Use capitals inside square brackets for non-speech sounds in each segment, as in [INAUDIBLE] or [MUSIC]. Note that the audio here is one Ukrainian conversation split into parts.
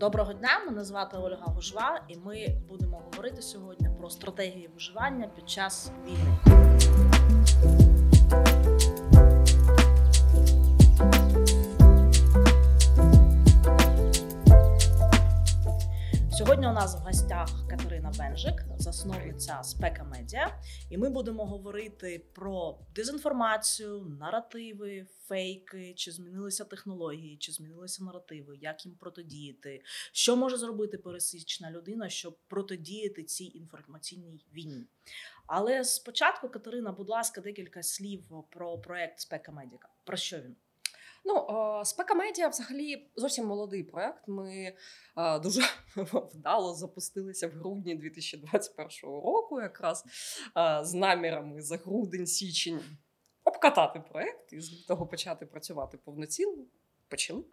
Доброго дня, мене звати Ольга Гужва, і ми будемо говорити сьогодні про стратегії виживання під час війни. Сьогодні у нас в гостях Катерина Бенжик, засновниця Спека Медіа, і ми будемо говорити про дезінформацію, наративи, фейки, чи змінилися технології, чи змінилися наративи, як їм протидіяти, що може зробити пересічна людина, щоб протидіяти цій інформаційній війні. Але спочатку, Катерина, будь ласка, декілька слів про проект Спека Медіка. Про що він? Ну, спека медіа взагалі зовсім молодий проект. Ми дуже [LAUGHS] вдало запустилися в грудні 2021 року, якраз з намірами за грудень-січень обкатати проект і з того почати працювати повноцінно. Почали.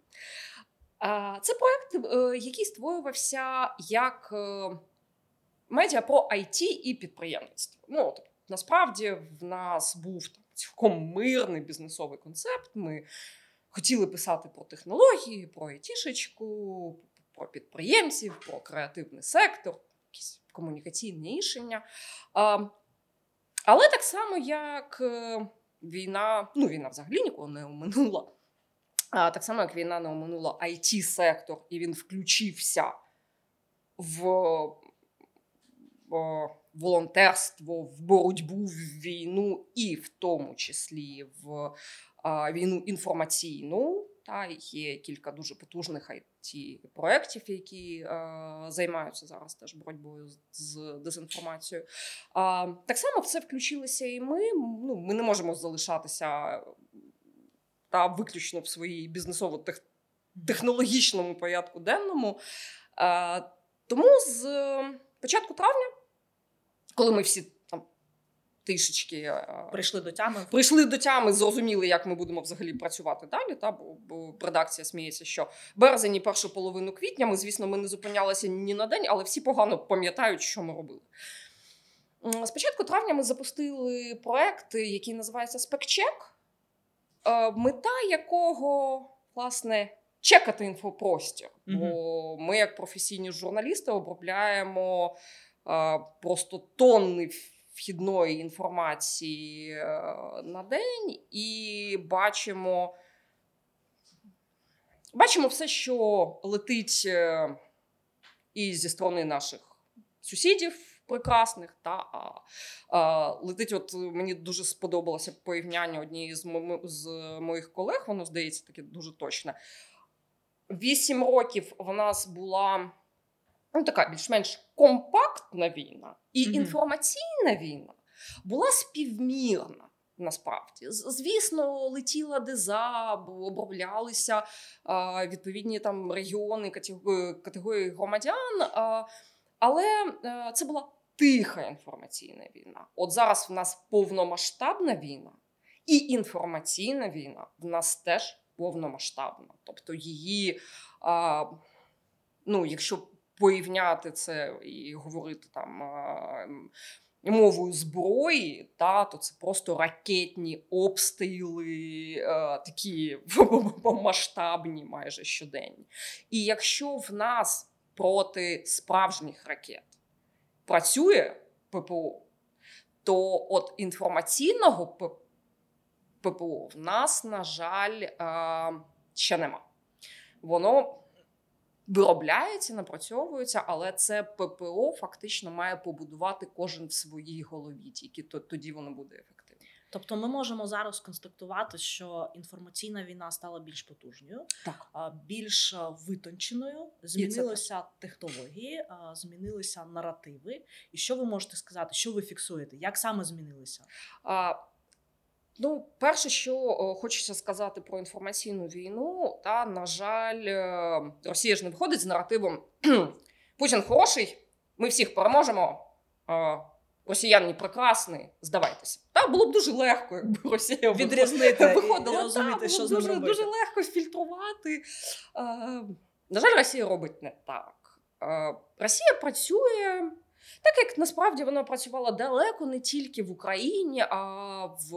Це проект, е, який створювався як е, медіа про IT і підприємництво. Ну, тобто, насправді в нас був цілком мирний бізнесовий концепт. Ми хотіли писати про технології, про айтішечку, про підприємців, про креативний сектор, якісь комунікаційні рішення. Але так само, як е, війна, ну війна взагалі ніколи не оминула. А так само, як війна не оминула it сектор і він включився в волонтерство, в боротьбу в війну, і в тому числі в війну інформаційну. Та є кілька дуже потужних it проєктів, які е, займаються зараз теж боротьбою з дезінформацією. Е, так само в це включилися і ми. Ну, Ми не можемо залишатися та виключно в своїй бізнесово-технологічному порядку денному. Е, тому з початку травня, коли ми всі трішечки е, прийшли до тями. Прийшли до тями, зрозуміли, як ми будемо взагалі працювати далі. Та бо, бо редакція сміється, що березень і першу половину квітня ми, звісно, ми не зупинялися ні на день, але всі погано пам'ятають, що ми робили. Спочатку травня ми запустили проект, який називається Спекчек, е, мета якого, власне, чекати інфопростір. Бо ми, як професійні журналісти, обробляємо е, просто тонни вхідної інформації е, на день, і бачимо бачимо все, що летить е, і зі сторони наших сусідів прекрасних. Та, а, а, Летить, от мені дуже сподобалося порівняння однієї з, мо- з моїх колег, воно здається таке дуже точне. Вісім років в нас була ну, така більш-менш компактна війна і mm-hmm. інформаційна війна була співмірна. Насправді, звісно, летіла деза, оброблялися а, відповідні там регіони, категорії, громадян. А, але а, це була тиха інформаційна війна. От зараз в нас повномасштабна війна, і інформаційна війна в нас теж повномасштабна. Тобто її, а, ну, якщо порівняти це і говорити там мовою зброї, та, то це просто ракетні обстріли, е, такі [LAUGHS] масштабні майже щоденні. І якщо в нас проти справжніх ракет працює ППО, то от інформаційного ППО в нас, на жаль, е, ще нема. Воно виробляється, напрацьовується, але це ППО фактично має побудувати кожен в своїй голові. Тільки тоді воно буде ефективно. Тобто, ми можемо зараз констатувати, що інформаційна війна стала більш потужною, так. більш витонченою. Змінилися технології, змінилися наративи. І що ви можете сказати? Що ви фіксуєте? Як саме змінилися? Ну, перше, що хочеться сказати про інформаційну війну, та на жаль, е, Росія ж не виходить з наративом [CLEARS THROAT] Путін хороший, ми всіх переможемо. Росіяни прекрасні, здавайтеся. Та було б дуже легко, якби [LAUGHS] Росія відрізнити [LAUGHS] виходила. розуміти, та, що з дуже, дуже легко фільтрувати. На жаль, Росія робить не так. Росія працює так як насправді вона працювала далеко не тільки в Україні, а в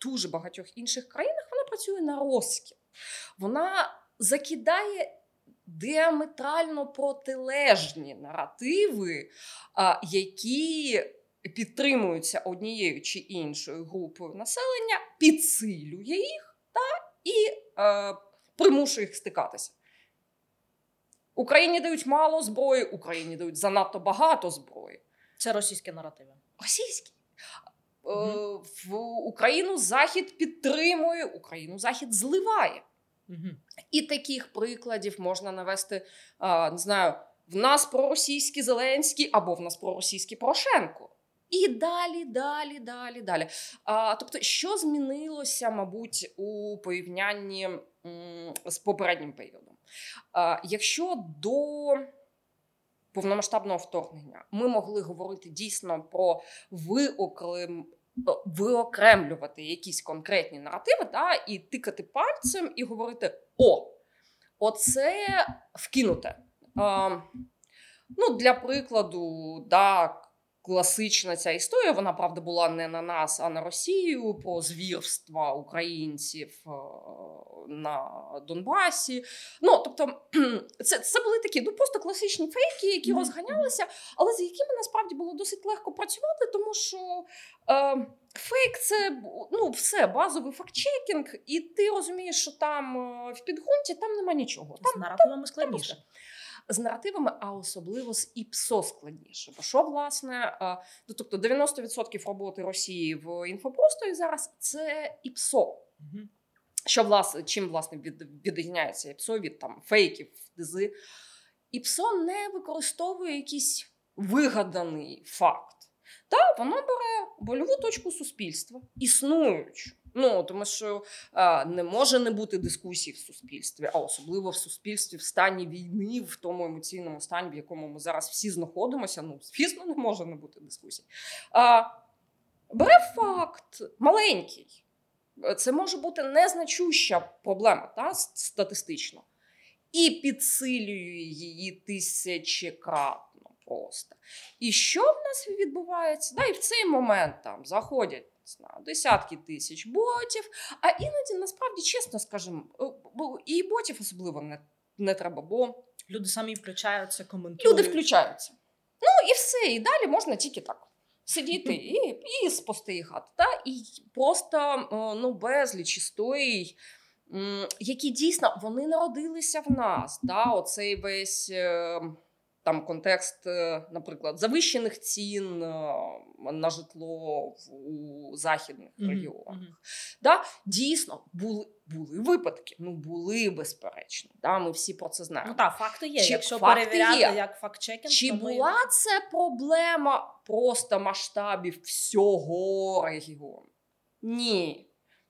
дуже багатьох інших країнах вона працює на розкіл. Вона закидає діаметрально протилежні наративи, які підтримуються однією чи іншою групою населення, підсилює їх та і е, примушує їх стикатися. Україні дають мало зброї, Україні дають занадто багато зброї. Це російські наративи. Російські. Е, Мгм. В Україну Захід підтримує, Україну Захід зливає. Угу. І таких прикладів можна навести, не знаю, в нас проросійський Зеленський або в нас проросійський Порошенко. І далі, далі, далі, далі. А, тобто, що змінилося, мабуть, у порівнянні з попереднім періодом? А, якщо до повномасштабного вторгнення ми могли говорити дійсно про виокрем, е, виокремлювати якісь конкретні наративи, та, і тикати пальцем і говорити: о, оце вкинуте. А, ну, для прикладу, да, класична ця історія, вона правда була не на нас, а на Росію про звірства українців е, на Донбасі. Ну, тобто, [CLEARS THROAT] це, це були такі ну, просто класичні фейки, які розганялися, але з якими насправді було досить легко працювати, тому що е, фейк це ну, все, базовий фактчекінг, і ти розумієш, що там е, в підґрунті там нема нічого. Там З наративами складніше. просто. З наративами, а особливо з ІПСО складніше. Бо що, власне, ну, тобто 90% роботи Росії в інфопросторі зараз це ІПСО. Що власне, чим власне від, відрізняється ІПСО від там фейків, дизи? ІПСО не використовує якийсь вигаданий факт. Та воно бере больову точку суспільства, існуючу. Ну тому що е, не може не бути дискусій в суспільстві, а особливо в суспільстві в стані війни, в тому емоційному стані, в якому ми зараз всі знаходимося. Ну, звісно, не може не бути дискусій. Е, бере факт маленький. Це може бути незначуща проблема та, статистично. І підсилює її тисячекратно просто. І що в нас відбувається? Да, і в цей момент там заходять знаю, десятки тисяч ботів, а іноді, насправді, чесно скажемо, і ботів особливо не, не треба, бо Люди самі включаються, коментують. люди включаються. Ну і все, і далі можна тільки так. Сидіти і, і спостерігати. Та? І просто е, ну, безліч історій, які дійсно вони народилися в нас. Та? Оцей весь е, там контекст, е, наприклад, завищених цін е, на житло у західних Мгм, регіонах. мгм. Да, дійсно, були, були випадки. Ну, були безперечно. Да, ми всі про це знаємо. Ну так, факти є. Чи Якщо факти перевіряти є? як факт-чекінг, Чи то ми- була це проблема просто масштабів всього регіону? Ні.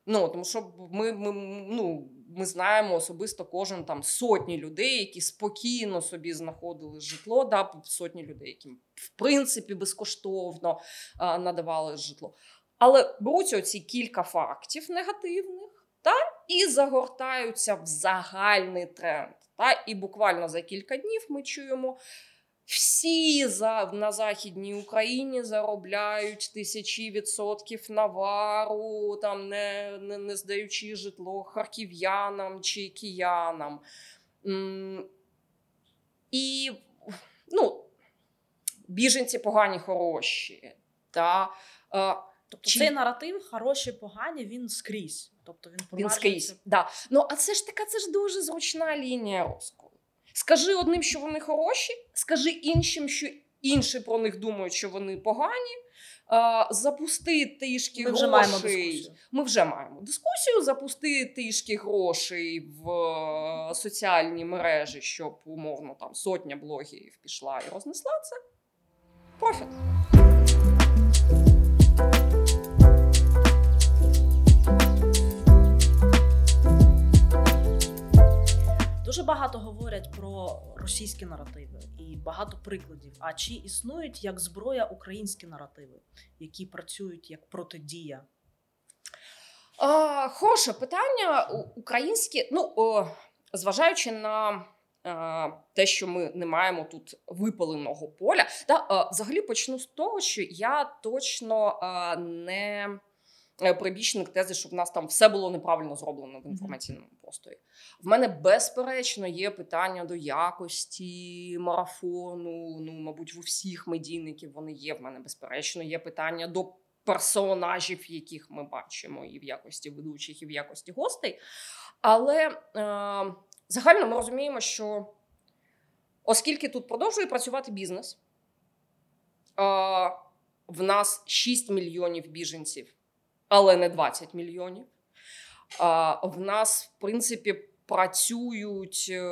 Ну, тому що ми, ми, ну, ми знаємо особисто кожен там сотні людей, які спокійно собі знаходили житло, да, сотні людей, яким в принципі безкоштовно а, надавали житло. Але беруться оці кілька фактів негативних та, і загортаються в загальний тренд. Та, і буквально за кілька днів ми чуємо. Всі за, на Західній Україні заробляють тисячі відсотків навару, там не, не, не здаючи житло харків'янам чи киянам. І ну, біженці погані, хороші. Та, е, Тобто Чи- цей наратив хороші, погані, він скрізь. Тобто він Він скрізь. Да. Ну, а це ж така, це ж дуже зручна лінія розколу. Скажи одним, що вони хороші, скажи іншим, що інші про них думають, що вони погані. Запусти трішки Ми вже грошей. маємо дискусію. Ми вже маємо дискусію. Запусти трішки грошей в е, соціальні мережі, щоб умовно там сотня блогерів пішла і рознесла це. Профіт. Дуже багато говорять про російські наративи і багато прикладів. А чи існують як зброя українські наративи, які працюють як протидія? А, хороше питання. Українські, ну, о, зважаючи на е, те, що ми не маємо тут випаленого поля, та, е, взагалі почну з того, що я точно е, не прибічник тези, що в нас там все було неправильно зроблено в інформаційному просторі. В мене безперечно є питання до якості марафону. Ну, мабуть, в усіх медійників вони є. В мене безперечно є питання до персонажів, яких ми бачимо, і в якості ведучих, і в якості гостей. Але е, загально ми розуміємо, що оскільки тут продовжує працювати бізнес, е, в нас 6 мільйонів біженців, але не 20 мільйонів. В нас, в принципі, працюють е,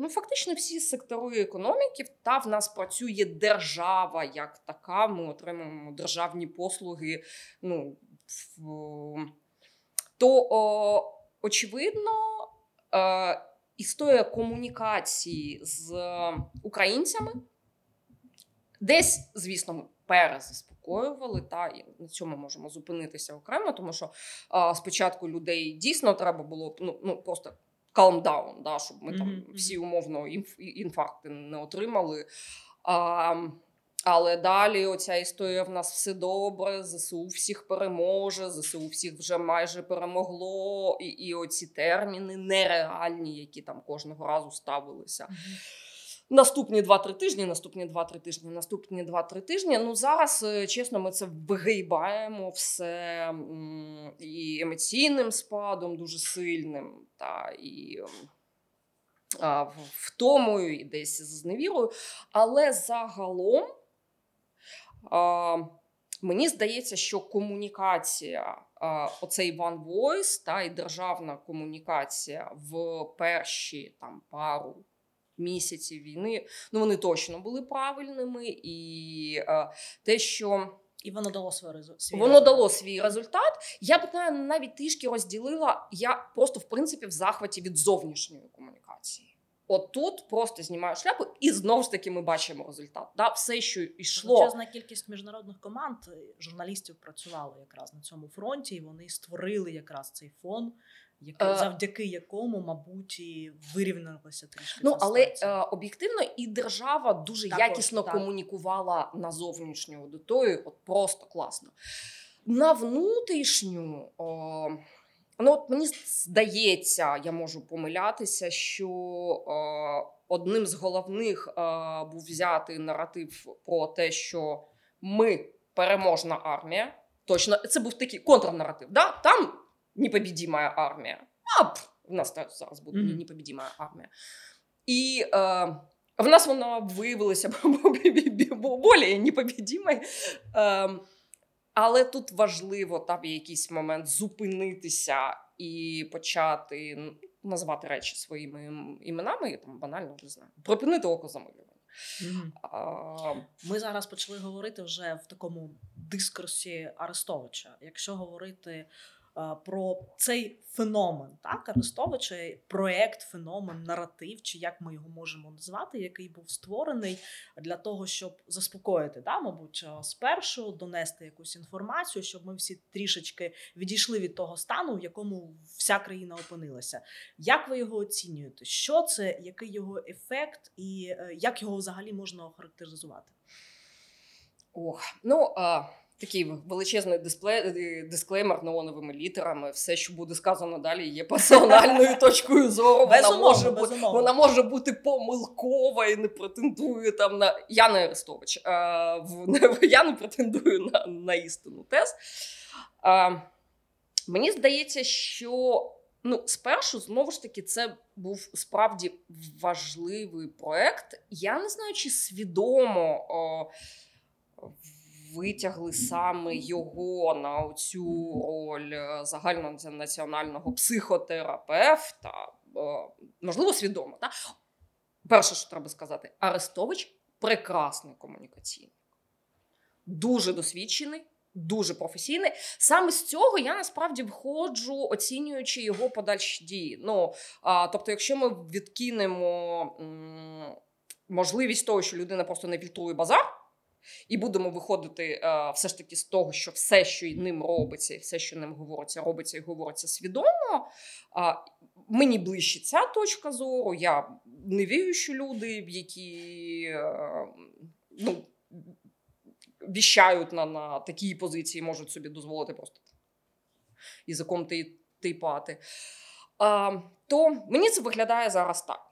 ну, фактично всі сектори економіки, та в нас працює держава як така. Ми отримуємо державні послуги. Ну, то о, очевидно, е, історія комунікації з українцями десь, звісно, перезаспокоювали, та і на цьому можемо зупинитися окремо, тому що е, спочатку людей дійсно треба було ну, ну просто calm down, да, щоб ми там Мгм, мгм. всі умовно інф, інфаркти не отримали. А, але далі оця історія в нас все добре. ЗСУ всіх переможе, ЗСУ всіх вже майже перемогло. І, і оці терміни нереальні, які там кожного разу ставилися. Наступні 2-3 тижні, наступні 2-3 тижні, наступні 2-3 тижні. Ну зараз, е, чесно, ми це вигибаємо все і емоційним спадом дуже сильним, та і втомою, і десь з зневірою. Але загалом мені здається, що комунікація, оцей One Voice та і державна комунікація в перші там пару місяців війни, ну вони точно були правильними, і е, те, що І воно дало свій резу- свій Воно дало свій результат. Я б на- навіть трішки розділила. Я просто в принципі в захваті від зовнішньої комунікації. От тут просто знімаю шляпу, і знову ж таки ми бачимо результат. Да? Все, що йшло. Величезна кількість міжнародних команд е, журналістів працювали якраз на цьому фронті, і вони створили якраз цей фон, який, Е. завдяки якому, мабуть, і вирівнялося трішки. Ну але е, об'єктивно і держава дуже Також, якісно так. комунікувала на зовнішню аудиторію. От просто класно. На внутрішню. О, ну, от мені здається, я можу помилятися, що е, одним з головних е, був взятий наратив про те, що ми переможна армія. Точно, це був такий контрнаратив. Да? Там непобідіма армія. А пф, в нас зараз буде Мгм. непобідіма армія. І е, в нас вона виявилася більш непобідімою. Е, але тут важливо там в якийсь момент зупинитися і почати назвати речі своїми іменами, і там банально не знаю. Припинити окозамилювання. Мгм. А, Ми зараз почали говорити вже в такому дискурсі Арестовича. Якщо говорити про цей феномен, так Арестовича, проект, феномен, наратив, чи як ми його можемо назвати, який був створений для того, щоб заспокоїти, да, мабуть, е, спершу донести якусь інформацію, щоб ми всі трішечки відійшли від того стану, в якому вся країна опинилася. Як ви його оцінюєте? Що це, який його ефект, і е, як його взагалі можна охарактеризувати? Ох, ну а, такий величезний дисплей, е, дисклеймер неоновими літерами. Все, що буде сказано далі, є персональною [LAUGHS] точкою зору. Вона може, бу- безумовно. вона може бути помилкова і не претендує там на. Я не Арестович. А, в, я не претендую на, на істину тез. А, мені здається, що. Ну, спершу, знову ж таки, це був справді важливий проект. Я не знаю, чи свідомо о, витягли саме його на цю роль е, загальнонаціонального психотерапевта. Е, Можливо, свідомо. Та? Перше, що треба сказати, Арестович прекрасний комунікаційник, дуже досвідчений. Дуже професійний. Саме з цього я насправді виходжу, оцінюючи його подальші дії. Ну, а, тобто, якщо ми відкинемо м, можливість того, що людина просто не фільтрує базар, і будемо виходити е, все ж таки з того, що все, що ним робиться, і все, що ним говориться, робиться і говориться свідомо. А, мені ближче ця точка зору. Я не вірю, що люди, які е, ну, віщають на, на такій позиції, можуть собі дозволити просто язиком ти, типати. А, то мені це виглядає зараз так.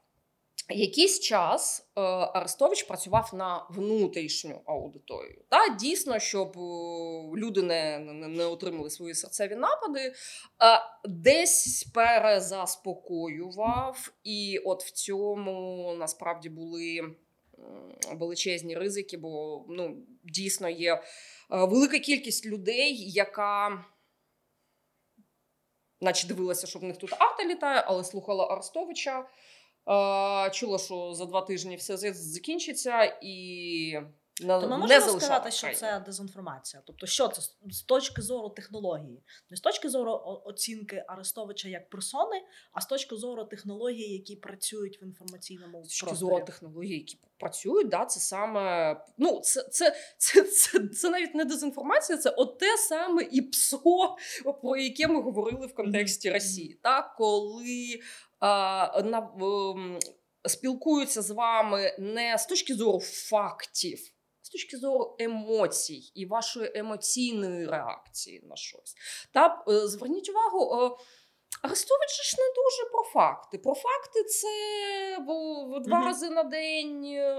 Якийсь час е, Арестович працював на внутрішню аудиторію. Та дійсно, щоб е, люди не, не, отримали свої серцеві напади, е, десь перезаспокоював, і от в цьому насправді були величезні ризики, бо ну, дійсно є е, велика кількість людей, яка. Наче дивилася, що в них тут арта літає, але слухала Арестовича. Чула, що за два тижні все закінчиться, і на, То ми можемо залишала сказати, що це дезінформація. Тобто, що це з- точки зору технології, не з точки зору оцінки Арестовича як персони, а з точки зору технологій, які працюють в інформаційному з точки зору технологій, які працюють, да, це саме ну, це, це, це, це, це навіть не дезінформація, це от те саме і ПСО, про яке ми говорили в контексті. Росії. Так, коли на, спілкуються з вами не з точки зору фактів. З точки зору емоцій і вашої емоційної реакції на щось. Та е, зверніть увагу, е, Арестович ж не дуже про факти. Про факти це в два Мгм. рази на день е,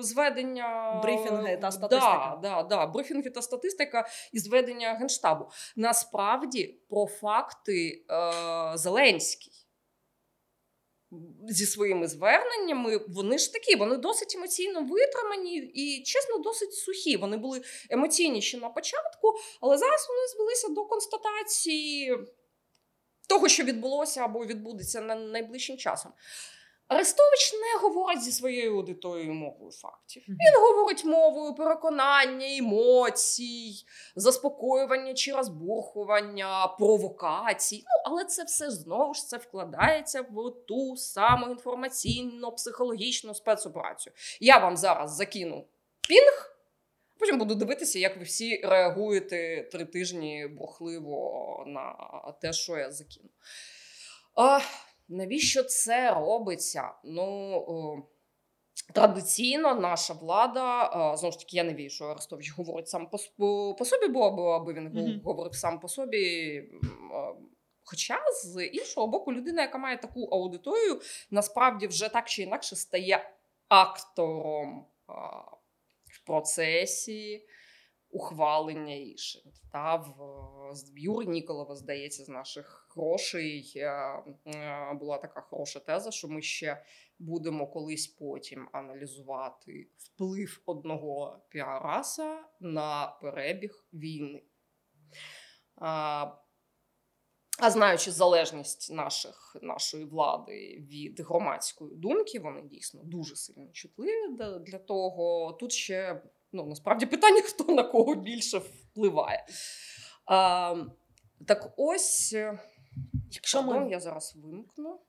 зведення Брифінги та статистика. Да, да, да, брифінги та статистика і зведення генштабу. Насправді про факти е, Зеленський. Зі своїми зверненнями, вони ж такі, вони досить емоційно витримані і, чесно, досить сухі. Вони були емоційніші на початку, але зараз вони звелися до констатації того, що відбулося або відбудеться на найближчим часом. Арестович не говорить зі своєю аудиторією мовою фактів. Він говорить мовою переконання, емоцій, заспокоювання чи розбурхування, провокацій. Ну, але це все знову ж це вкладається в ту саму інформаційно-психологічну спецоперацію. Я вам зараз закину пінг. Потім буду дивитися, як ви всі реагуєте три тижні бурхливо на те, що я закину. А, навіщо це робиться? Ну, традиційно наша влада, а, знову ж таки, я не вірю, що Арестович говорить сам по, по, собі, бо аби, він Мгм. говорив сам по собі. Хоча з іншого боку, людина, яка має таку аудиторію, насправді вже так чи інакше стає актором а, в процесі ухвалення рішень. Та в в Юри Ніколова, здається, з наших грошей е, е, була така хороша теза, що ми ще будемо колись потім аналізувати вплив одного піараса на перебіг війни. А, знаючи залежність наших, нашої влади від громадської думки, вони дійсно дуже сильно чутливі для того. Тут ще ну, насправді питання, хто на кого більше впливає. А, так ось, е, Якщо ми- я зараз вимкну.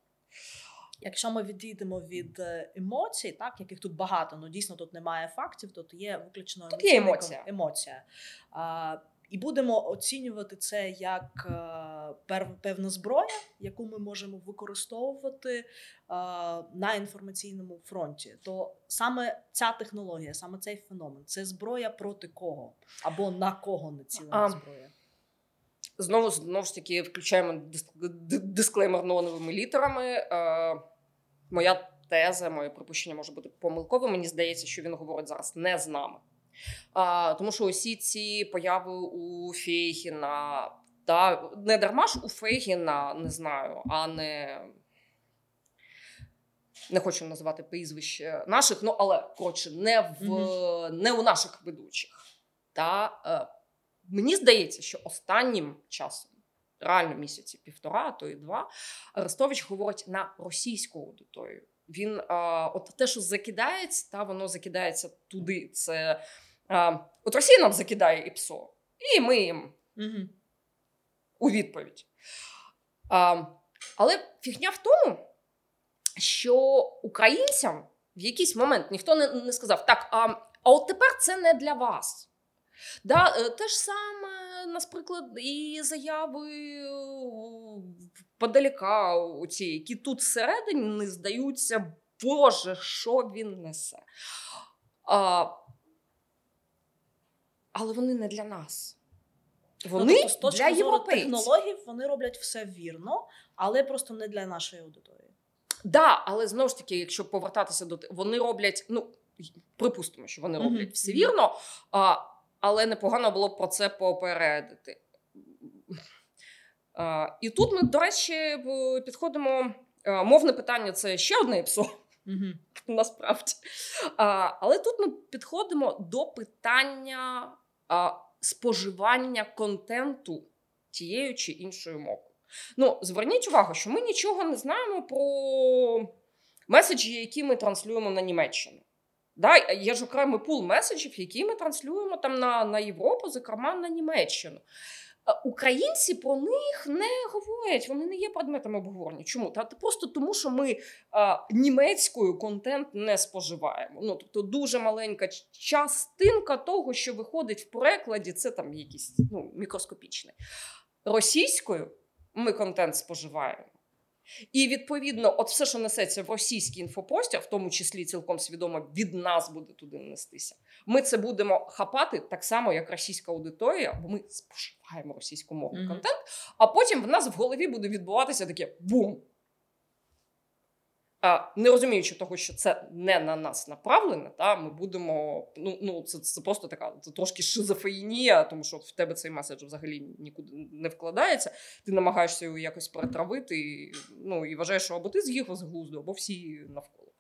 Якщо ми відійдемо від е, емоцій, так яких тут багато, ну дійсно тут немає фактів, тут є виключно Тут є емоція. емоція. А, і будемо оцінювати це як е, певна зброя, яку ми можемо використовувати е, на інформаційному фронті. То саме ця технологія, саме цей феномен, це зброя проти кого або на кого націлена зброя. Знову знову ж таки включаємо дисклеймер новими літерами. Е, моя теза, моє припущення може бути помилковим. Мені здається, що він говорить зараз не з нами. А, тому що усі ці появи у Фейгіна, та не дарма ж у Фейгіна, не знаю, а не. Не хочу називати прізвище наших, ну але коротше, не в не у наших ведучих. Та е, мені здається, що останнім часом, реально місяці півтора, а то і два, Арестович говорить на російську аудиторію. Він а, от те, що закидається, та воно закидається туди. Це а, от Росія нам закидає ІПСО, і ми їм Угу. у відповідь. А, але фігня в тому, що українцям в якийсь момент ніхто не, не сказав: так, а, а от тепер це не для вас. Да, е, те ж саме, наприклад, і заяви е, подаліка, оці, які тут всередині не здаються, Боже, що він несе. А, але вони не для нас. Вони ну, тобто, з точки для зору європейців. технологій вони роблять все вірно, але просто не для нашої аудиторії. Да, але знову ж таки, якщо повертатися до вони роблять, ну припустимо, що вони роблять все вірно, а, але непогано було б про це попередити. А, і тут ми, до речі, підходимо. а, Мовне питання це ще одне іпсо, Угу. [LAUGHS] насправді. А, але тут ми підходимо до питання споживання контенту тією чи іншою мовою. Ну, зверніть увагу, що ми нічого не знаємо про меседжі, які ми транслюємо на Німеччину. Да, є ж окремий пул меседжів, які ми транслюємо там на, на Європу, зокрема на Німеччину. Українці про них не говорять, вони не є предметом обговорення. Чому? Та просто тому, що ми а, німецькою контент не споживаємо. Ну тобто дуже маленька частинка того, що виходить в перекладі, це там якісь ну, мікроскопічне. Російською ми контент споживаємо. І відповідно, от все, що несеться в російській інфопості, в тому числі цілком свідомо від нас буде туди нестися. Ми це будемо хапати так само, як російська аудиторія, бо ми споживаємо російськомовний Мгм. контент, а потім в нас в голові буде відбуватися таке бум. Не розуміючи того, що це не на нас направлене, та ми будемо. Ну, ну це, це просто така це трошки шизофренія, тому що в тебе цей меседж взагалі нікуди не вкладається. Ти намагаєшся його якось перетравити, і, ну і вважаєш, що або ти з'їхав з глузду, або всі навколо.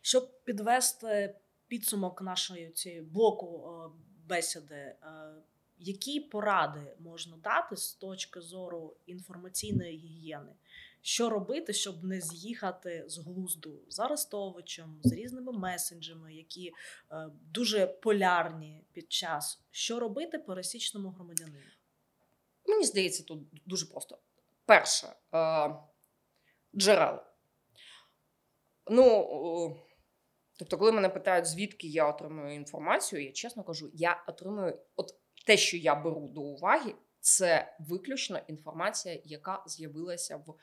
Щоб підвести підсумок нашої цієї блоку е, бесіди, е, які поради можна дати з точки зору інформаційної гігієни? Що робити, щоб не з'їхати з глузду з Арестовичем, з різними месенджами, які е, дуже полярні під час? Що робити пересічному громадянину? Мені здається, тут дуже просто. Перше, е, джерела. Ну, тобто, коли мене питають, звідки я отримую інформацію, я чесно кажу, я отримую от те, що я беру до уваги, це виключно інформація, яка з'явилася в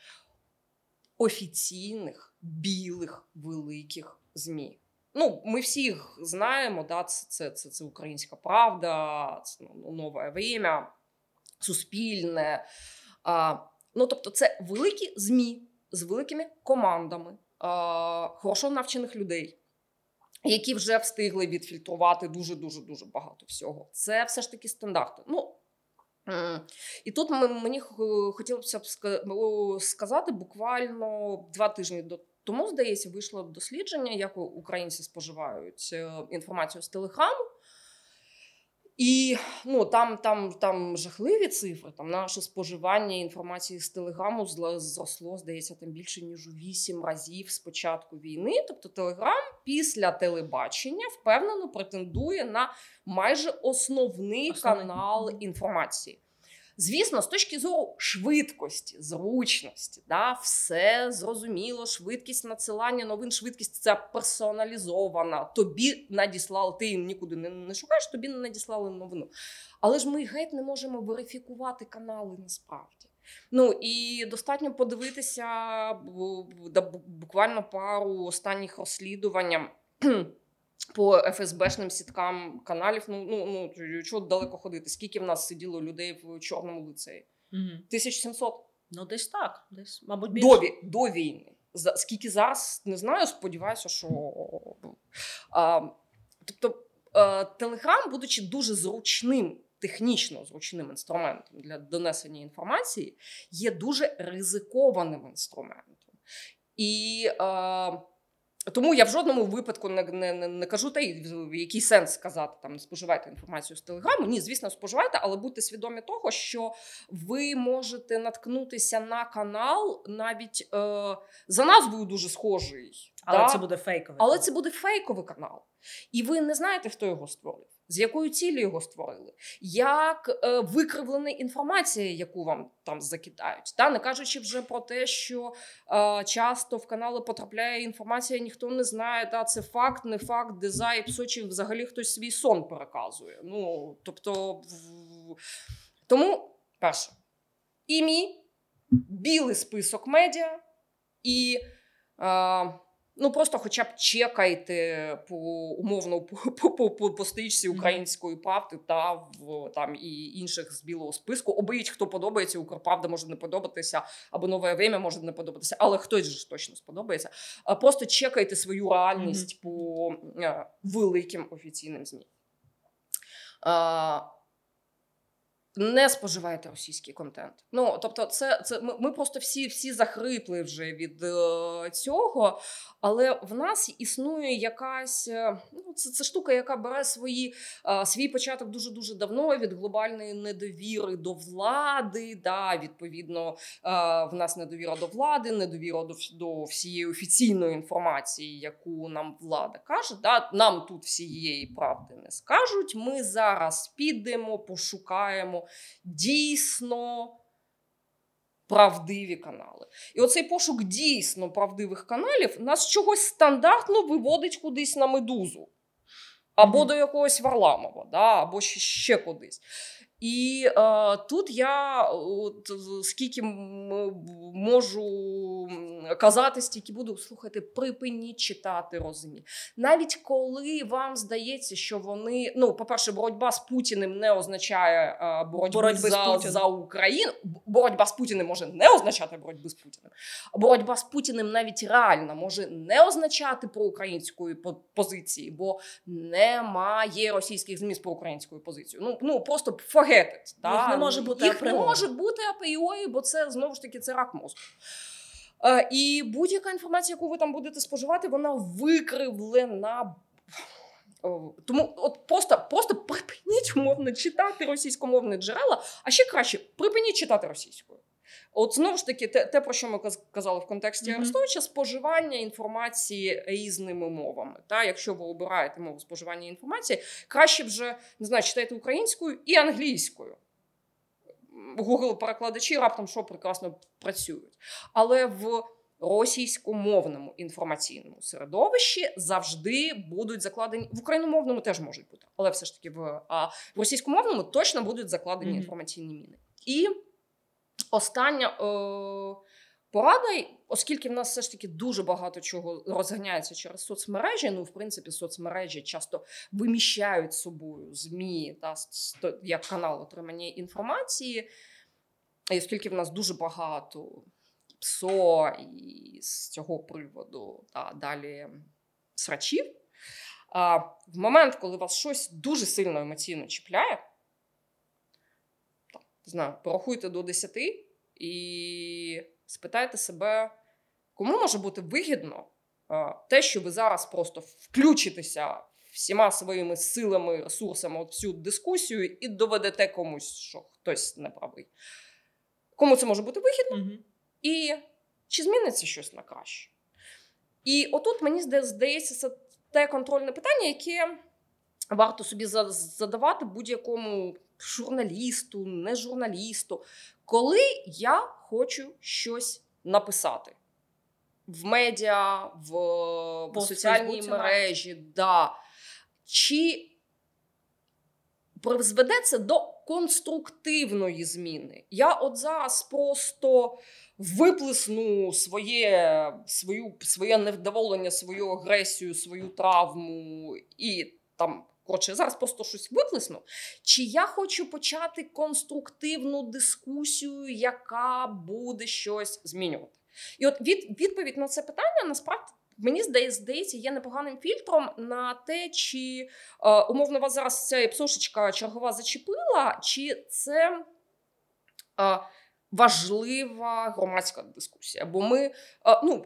офіційних білих великих ЗМІ. Ну, ми всі їх знаємо, да, це, це, це, це українська правда, це ну, нове время, суспільне. А, ну, тобто, це великі ЗМІ з великими командами, а, хорошо навчених людей, які вже встигли відфільтрувати дуже дуже дуже багато всього. Це все ж таки стандарти. Ну, і тут мені хотілося б сказати буквально два тижні до тому, здається, вийшло дослідження, як українці споживають інформацію з телеграму. І ну, там, там, там жахливі цифри. Там наше споживання інформації з телеграму зросло, здається, там більше ніж у вісім разів з початку війни. Тобто, Телеграм після телебачення впевнено претендує на майже основний Основний. канал інформації. Звісно, з точки зору швидкості, зручності, да, все зрозуміло, швидкість надсилання новин, швидкість це персоналізована. Тобі надіслали, ти їм нікуди не, не шукаєш, тобі не надіслали новину. Але ж ми геть не можемо верифікувати канали насправді. Ну і достатньо подивитися буквально пару останніх розслідувань. По ФСБшним сіткам каналів, ну ну ну чого далеко ходити? Скільки в нас сиділо людей в чорному лицеї? 1700 Ну, десь так, десь, мабуть, більше. до, до війни. За- Скільки зараз не знаю, сподіваюся, що а, тобто е, Телеграм, будучи дуже зручним, технічно зручним інструментом для донесення інформації, є дуже ризикованим інструментом. І е, тому я в жодному випадку не, не, не, не кажу, та й в який сенс сказати там не споживайте інформацію з телеграму. Ні, звісно, споживайте, але будьте свідомі того, що ви можете наткнутися на канал навіть е, за назвою дуже схожий. Але да? це буде фейкове. Але це буде фейковий канал. І ви не знаєте, хто його створив, з якою цілею його створили, як е, викривлена інформація, яку вам там закидають. Та? Не кажучи вже про те, що е, часто в канали потрапляє інформація, ніхто не знає, та це факт, не факт, де за і псо, чи взагалі хтось свій сон переказує. Ну, тобто, в- тому, перше, імі, білий список медіа і. Е, Ну просто, хоча б чекайте по умовно по, по, по, по, стрічці української правди та в там і інших з білого списку. Оберіть, хто подобається. Укрправда може не подобатися, або нове время може не подобатися, але хтось ж точно сподобається. Просто чекайте свою реальність по е, великим офіційним змі. Не споживайте російський контент. Ну тобто, це, це ми, ми просто всі, всі захрипли вже від е, цього. Але в нас існує якась е, ну, це, це штука, яка бере свої, е, свій початок дуже дуже давно від глобальної недовіри до влади. Да, відповідно, е, в нас недовіра до влади, недовіра до, до всієї офіційної інформації, яку нам влада каже. Да, нам тут всієї правди не скажуть. Ми зараз підемо, пошукаємо дійсно правдиві канали. І оцей пошук дійсно правдивих каналів нас чогось стандартно виводить кудись на медузу. Або Мгм. до якогось Варламова, да, або ще кудись. І е, тут я от, скільки можу казати, стільки буду слухайте, припиніть читати розумі. Навіть коли вам здається, що вони, ну, по-перше, боротьба з Путіним не означає е, боротьби Боротьби за, Путіним. за Україну. Боротьба з Путіним може не означати боротьби з Путіним. Боротьба з Путіним навіть реально може не означати проукраїнської по- позиції, бо немає російських ЗМІ з проукраїнською позицією. Ну, ну просто forget it. Та? Їх не може бути Їх не може бути апріорі, бо це знову ж таки це рак мозку. Е, і будь-яка інформація, яку ви там будете споживати, вона викривлена. Тому от просто, просто припиніть умовно читати російськомовні джерела, а ще краще припиніть читати російською. От знову ж таки, те, те про що ми казали в контексті Мгм. Арестовича, споживання інформації різними мовами. Та якщо ви обираєте мову споживання інформації, краще вже не знаю, читайте українською і англійською. Google перекладачі раптом що прекрасно працюють. Але в російськомовному інформаційному середовищі завжди будуть закладені в україномовному теж можуть бути, але все ж таки в, а, в російськомовному точно будуть закладені Мгм. інформаційні міни. І остання е, порада, оскільки в нас все ж таки дуже багато чого розганяється через соцмережі. Ну, в принципі, соцмережі часто виміщають собою ЗМІ та як канал отримання інформації. І оскільки в нас дуже багато ПСО і з цього приводу та далі срачів. А, в момент, коли вас щось дуже сильно емоційно чіпляє, знаю, порахуйте до 10 і спитайте себе, кому може бути вигідно те, що ви зараз просто включитеся всіма своїми силами, ресурсами от всю дискусію і доведете комусь, що хтось не правий. Кому це може бути вигідно? Мгм. І чи зміниться щось на краще? І отут мені здається, це те контрольне питання, яке варто собі задавати будь-якому журналісту, не журналісту, коли я хочу щось написати. В медіа, в, в соціальній мережі, да. чи призведе це до конструктивної зміни. Я от зараз просто виплесну своє, свою, своє невдоволення, свою агресію, свою травму і там. Коротше, зараз просто щось виплесну. Чи я хочу почати конструктивну дискусію, яка буде щось змінювати? І от від, відповідь на це питання насправді мені здає- здається, є непоганим фільтром на те, чи е, умовно вас зараз ця псошечка чергова зачепила, чи це е, важлива громадська дискусія. Бо ми, е, ну,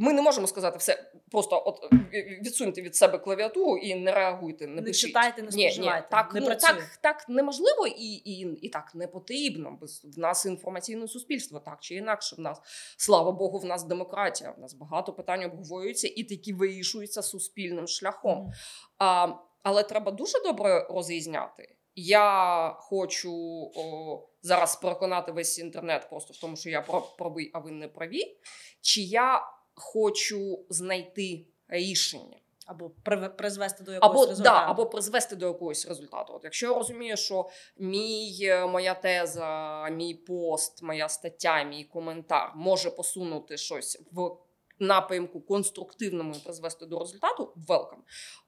ми не можемо сказати все, просто от е, відсуньте від себе клавіатуру і не реагуйте, не, Не пишіть. читайте, не Ні, ні, так, не ну, працює. так, так неможливо і, і, і так не потрібно. Без в нас інформаційне суспільство, так чи інакше. В нас слава Богу, в нас демократія. В нас багато питань обговорюються і такі вирішуються суспільним шляхом. Мгм. А, але треба дуже добре розрізняти. Я хочу о, зараз переконати весь інтернет просто в тому, що я правий, а ви не праві. Чи я хочу знайти рішення? Або призвести до якогось Або, да, або призвести до якогось результату. От якщо я розумію, що мій, е, моя теза, мій пост, моя стаття, мій коментар може посунути щось в напрямку конструктивному і призвести до результату.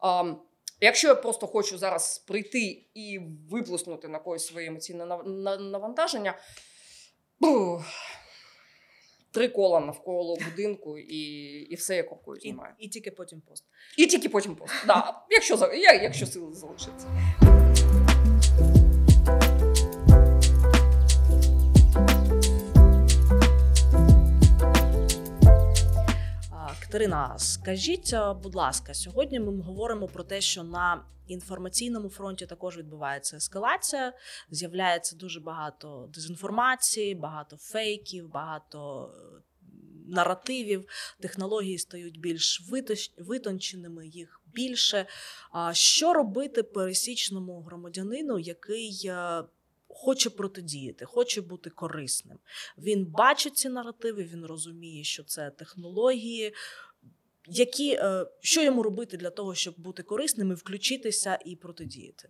Um, Якщо я просто хочу зараз прийти і виплеснути на когось своє емоційне навантаження, три кола навколо будинку, і і все я рукою знімаю. І, і тільки потім пост. І тільки потім пост. Да, Якщо якщо сили залишиться. Катерина, скажіть, будь ласка, сьогодні ми говоримо про те, що на інформаційному фронті також відбувається ескалація. З'являється дуже багато дезінформації, багато фейків, багато е, наративів. Технології стають більш витонченими, їх більше. Що робити пересічному громадянину, який е, хоче протидіяти, хоче бути корисним. Він бачить ці наративи, він розуміє, що це технології. Які, е, Що йому робити для того, щоб бути корисним і включитися і протидіяти?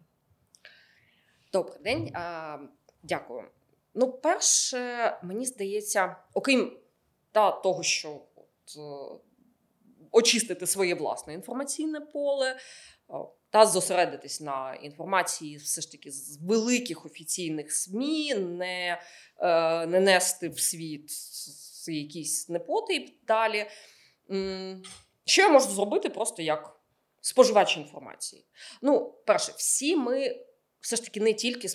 Добрий день, дякую. Ну, перше, мені здається, окрім та, того, що от, е, очистити своє власне інформаційне поле, та зосередитись на інформації все ж таки з великих офіційних СМІ, не е, не нести в світ якийсь непотип далі. Що я можу зробити просто як споживач інформації? Ну, перше, всі ми все ж таки не тільки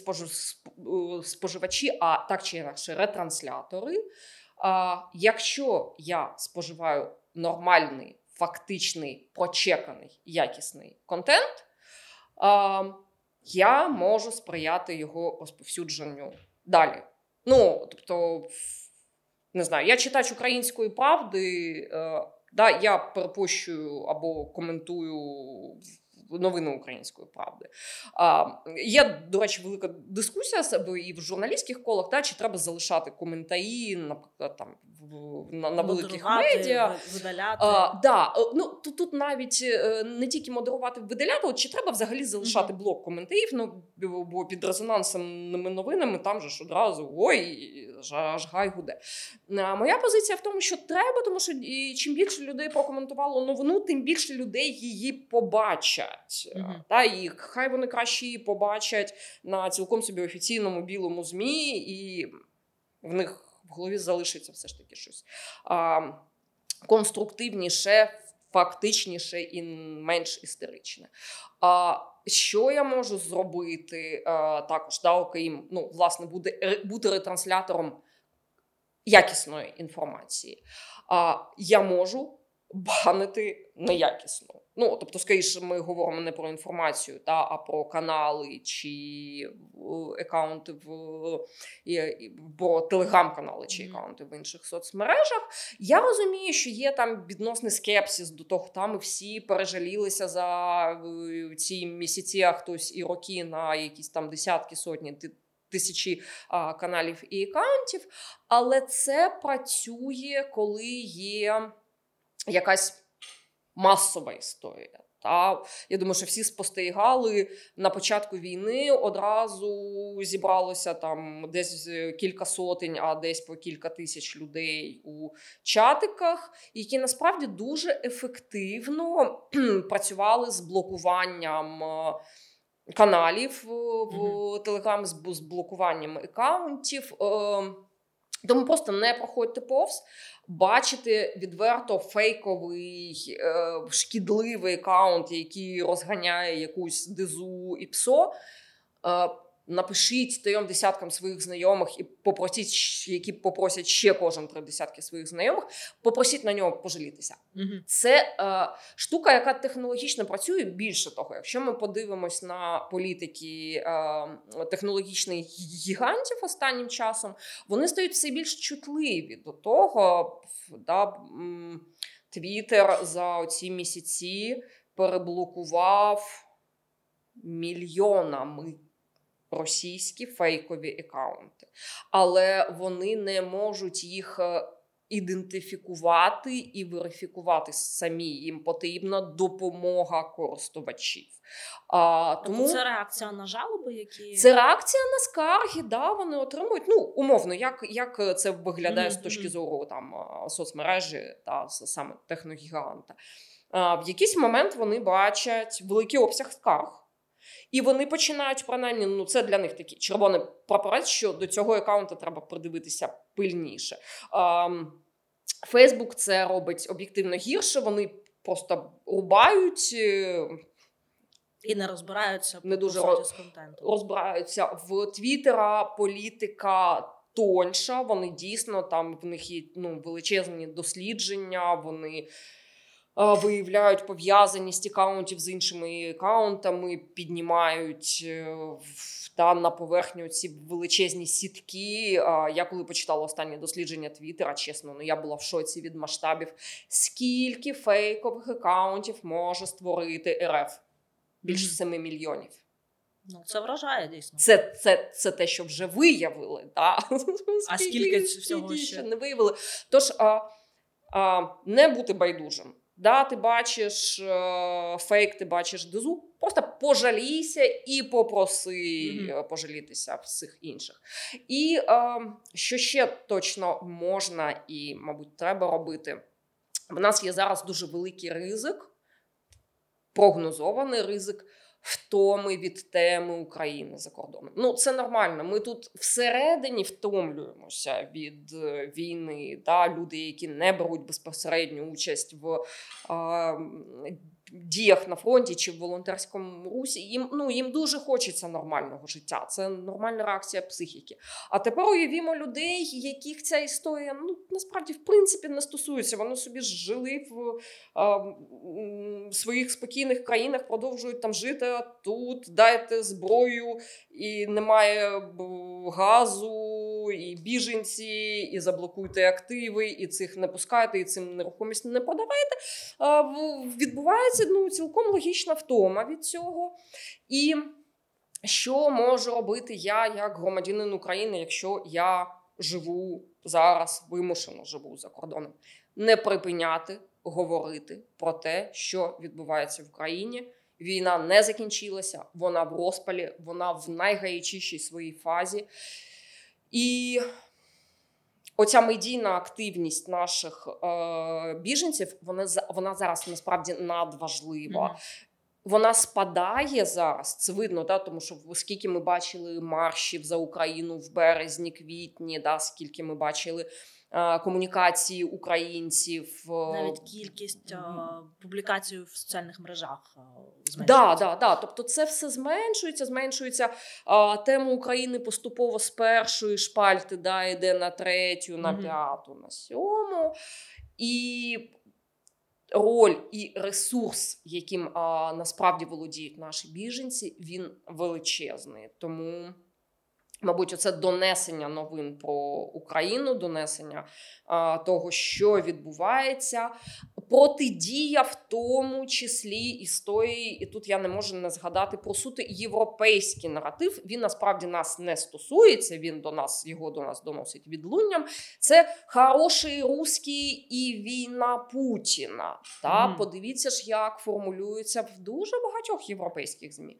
споживачі, а так чи інакше ретранслятори. Якщо я споживаю нормальний фактичний, прочеканий, якісний контент, я можу сприяти його розповсюдженню далі. Ну, тобто, не знаю, я читач української правди, е, да, я перепощую або коментую новини української правди. А, Є, до речі, велика дискусія себе і в журналістських колах, та, чи треба залишати коментарі, наприклад, там на на великих медіа. Видаляти. А, да, е, ну, Тут тут навіть е, не тільки модерувати, видаляти, от чи треба взагалі залишати mm-hmm. блок коментарів, ну, бо під резонансними новинами там же ж одразу ой, аж гай гуде. А Моя позиція в тому, що треба, тому що і чим більше людей прокоментувало новину, тим більше людей її побачать. Mm-hmm. Та, І хай вони краще її побачать на цілком собі офіційному білому ЗМІ, і в них в голові залишиться все ж таки щось а, конструктивніше, фактичніше і менш істеричне. А, що я можу зробити а, також, да, окрім ну, власне, буде, бути ретранслятором якісної інформації? А, Я можу банити неякісно. Ну, тобто, скоріше, ми говоримо не про інформацію, та, а про канали чи аккаунти в про телеграм-канали чи аккаунти в інших соцмережах. Я розумію, що є там відносний скепсис до того, там ми всі пережалілися за ці місяці, а хтось і роки на якісь там десятки сотні. Тисячі а, каналів і аккаунтів, але це працює, коли є якась масова історія. Та я думаю, що всі спостерігали на початку війни. Одразу зібралося там десь кілька сотень, а десь по кілька тисяч людей у чатиках, які насправді дуже ефективно працювали з блокуванням. Е, каналів в mm-hmm. Телеграм з блокуванням аккаунтів. Ем, тому просто не проходьте повз, бачити відверто фейковий е, шкідливий аккаунт, який розганяє якусь дизу і псо. Напишіть трьом десяткам своїх знайомих і попросіть, які попросять ще кожен три десятки своїх знайомих. Попросіть на нього пожалітися. Угу. Це е, штука, яка технологічно працює. Більше того, якщо ми подивимось на політики е, технологічних гігантів останнім часом, вони стають все більш чутливі до того, да, Твіттер за ці місяці переблокував мільйонами російські фейкові аккаунти, але вони не можуть їх е, ідентифікувати і верифікувати самі. Їм потрібна допомога користувачів. А, Тому це реакція на жалоби, які це реакція на скарги, да, вони отримують. Ну, умовно, як, як це виглядає з точки зору там соцмережі та саме техногіганта. А, В якийсь момент вони бачать великий обсяг скарг. І вони починають принаймні, ну це для них такий червоний прапорець, що до цього аккаунту треба придивитися пильніше. Фейсбук це робить об'єктивно гірше. Вони просто рубають, е, і не розбираються Не дуже суті, ро- з контенту. розбираються в Твіттера політика тоньша. Вони дійсно там в них є ну, величезні дослідження. Вони виявляють пов'язаність аккаунтів з іншими аккаунтами, піднімають е, та на поверхню ці величезні сітки. Я коли почитала останнє дослідження Твіттера, чесно, ну я була в шоці від масштабів. Скільки фейкових аккаунтів може створити РФ? Більше Мгм. 7 мільйонів. Ну це вражає дійсно. Це, це, це те, що вже виявили. Да? [LAUGHS] А скільки всього ще? не виявили? Тож а, а, не бути байдужим. Да, ти бачиш е, фейк, ти бачиш дезу, просто пожалійся і попроси mm-hmm. пожалітися всіх інших. І е, що ще точно можна і, мабуть, треба робити. В нас є зараз дуже великий ризик, прогнозований ризик втоми від теми України за кордоном. Ну, це нормально. Ми тут всередині втомлюємося від е, війни. Да? Люди, які не беруть безпосередню участь в а, діях на фронті чи в волонтерському русі, їм, ну, їм дуже хочеться нормального життя. Це нормальна реакція психіки. А тепер уявімо людей, яких ця історія ну, насправді в принципі не стосується. Вони собі жили в м, своїх спокійних країнах, продовжують там жити. Тут дайте зброю, і немає б- і біженці, і заблокуйте активи, і цих не пускайте, і цим нерухомість не в- Відбувається ну, цілком логічна втома від цього. І що можу робити я як громадянин України, якщо я живу зараз, вимушено живу за кордоном? Не припиняти говорити про те, що відбувається в Україні. Війна не закінчилася, вона в розпалі, вона в найгарячішій своїй фазі. І оця медійна активність наших е, біженців, вона, вона зараз насправді надважлива Мгм. вона спадає зараз. Це видно, да, тому що скільки ми бачили маршів за Україну в березні, квітні, да, скільки ми бачили комунікації українців. е, Навіть кількість е, публікацій в соціальних мережах е, Да, зменшується. да, да. Тобто це все зменшується, зменшується. Тема України поступово з першої шпальти да, йде на третю, на п'яту, на сьому. І роль і ресурс, яким а, насправді володіють наші біженці, він величезний. Тому. Мабуть, оце донесення новин про Україну, донесення а, того, що відбувається, протидія в тому числі історії, і тут я не можу не згадати про суто європейський наратив. Він насправді нас не стосується. Він до нас його до нас доносить відлунням. Це хороший русський і війна Путіна. Та Мгм. подивіться ж, як формулюється в дуже багатьох європейських змі.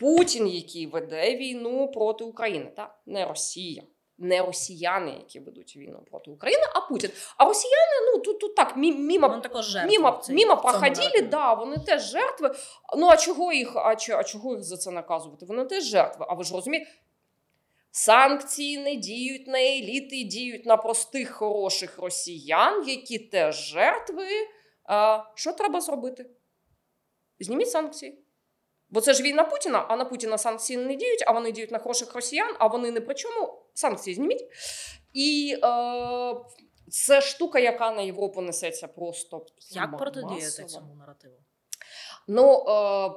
Путін, який веде війну проти України, та не Росія. Не росіяни, які ведуть війну проти України, а Путін. А росіяни, ну тут, тут так, мімо Мімо, мімо проходили, да, вони теж жертви. Ну а чого їх, а, а чого їх за це наказувати? Вони теж жертви. А ви ж розумієте? Санкції не діють на еліти, діють на простих хороших росіян, які теж жертви. А, що треба зробити? Зніміть санкції. Бо це ж війна Путіна, а на Путіна санкції не діють, а вони діють на хороших росіян, а вони не при чому. Санкції зніміть. І е, це штука, яка на Європу несеться просто. Як протидіяти цьому наративу? Ну, е,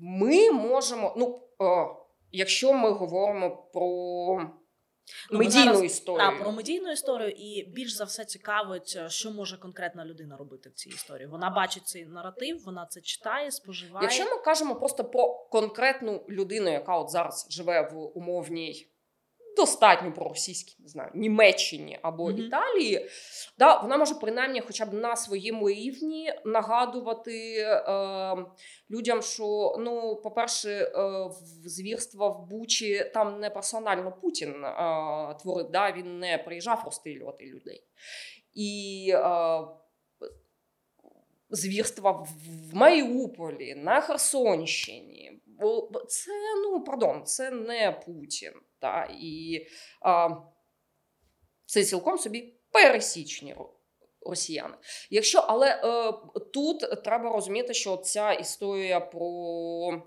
ми можемо. Ну, е, якщо ми говоримо про Ну, медійну зараз- історію. Так, про медійну історію, і більш за все цікавить, е, що може конкретна людина робити в цій історії. Вона бачить цей наратив, вона це читає, споживає. Якщо ми кажемо просто про конкретну людину, яка от зараз живе в умовній достатньо проросійській, не знаю, Німеччині або Мгм. Італії, да, вона може принаймні хоча б на своєму рівні нагадувати е, людям, що ну, по-перше, е, в звірства в Бучі там не персонально Путін е, творив, да, він не приїжджав розстрілювати людей. І е, звірства в Маріуполі, на Херсонщині. Це, ну, пардон, це не Путін. Та, і а, це цілком собі пересічні росіяни. Якщо, але е, тут треба розуміти, що ця історія про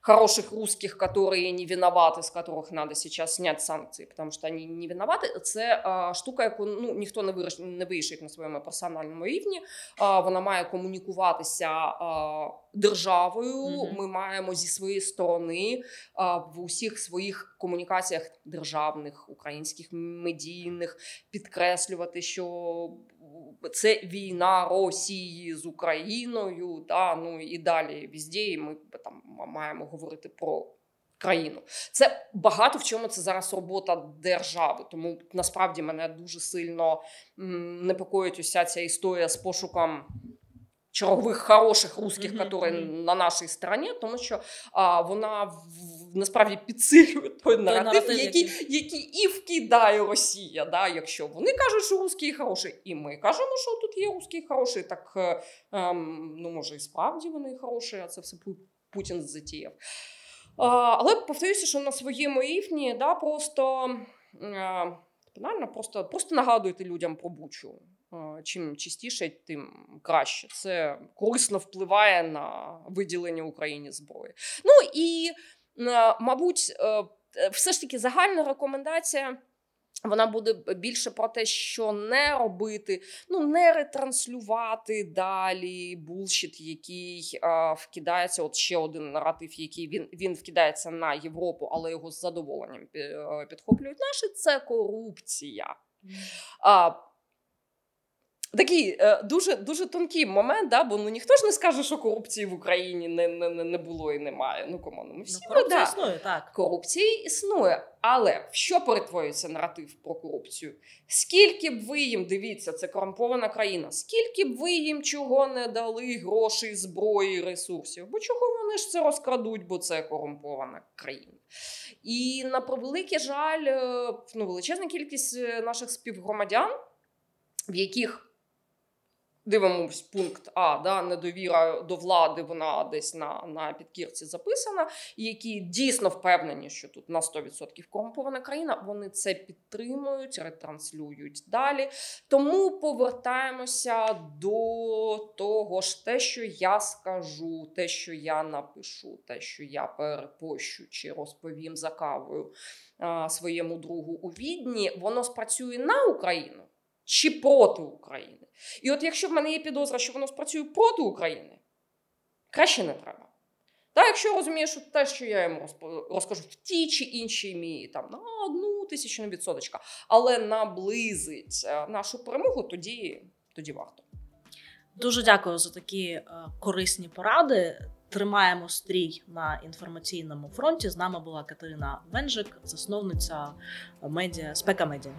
хороших русских, которые не виноваты, с которых надо сейчас снять санкции, потому что они не виноваты, це е, штука, яку ну, ніхто не, виріш, не вирішить на своєму персональному рівні. А, вона має комунікуватися а, державою. Мгм. Ми маємо зі своєї сторони а, в усіх своїх комунікаціях державних, українських медійних підкреслювати, що це війна Росії з Україною, да, ну і далі візді, і ми там маємо говорити про. Країну це багато в чому це зараз робота держави. Тому насправді мене дуже сильно непокоїть уся ця історія з пошуком чергових хороших русських, які на нашій стороні, тому що а, вона в, насправді підсилює той наратив, наратив, який, який- і вкидає Росія. Да? Якщо вони кажуть, що русський хороший, і ми кажемо, що тут є русський хороший, так е, ем, ну може і справді вони хороші, а це все Путін затіяв. А, але повторюся, що на своєму рівні да, просто. Е, Банально, просто, просто нагадуйте людям про бучу. Чим частіше, тим краще. Це корисно впливає на виділення Україні зброї. Ну і, мабуть, е, все ж таки загальна рекомендація. Вона буде більше про те, що не робити, ну не ретранслювати далі булшіт, який а, вкидається. От ще один наратив, який він, він вкидається на Європу, але його з задоволенням е, підхоплюють наші. Це корупція. А, Такий е, дуже дуже тонкий момент, да, бо ну ніхто ж не скаже, що корупції в Україні не, не, не було і немає. Ну кому ну ми всі Ну, корупція да. існує, так. Корупція існує, але в що перетворюється наратив про корупцію? Скільки б ви їм дивіться, це корумпована країна, скільки б ви їм чого не дали грошей, зброї, ресурсів? Бо чого вони ж це розкрадуть, бо це корумпована країна. І на превеликий жаль, е, ну, величезна кількість е, наших співгромадян, в яких Дивимось пункт А, да, недовіра до влади, вона десь на, на підкірці записана, і які дійсно впевнені, що тут на 100% корумпована країна, вони це підтримують, ретранслюють далі. Тому повертаємося до того ж, те, що я скажу, те, що я напишу, те, що я перепощу чи розповім за кавою своєму другу у відні, воно спрацює на Україну чи проти України. І от якщо в мене є підозра, що воно спрацює проти України, краще не треба. Та якщо я розумію, що те, що я йому розкажу в тій чи іншій мірі, там на одну тисячну відсоточка, але наблизить е, нашу перемогу, тоді, тоді варто. Дуже дякую за такі е, корисні поради. Тримаємо стрій на інформаційному фронті. З нами була Катерина Венжик, засновниця медіа спека медіа.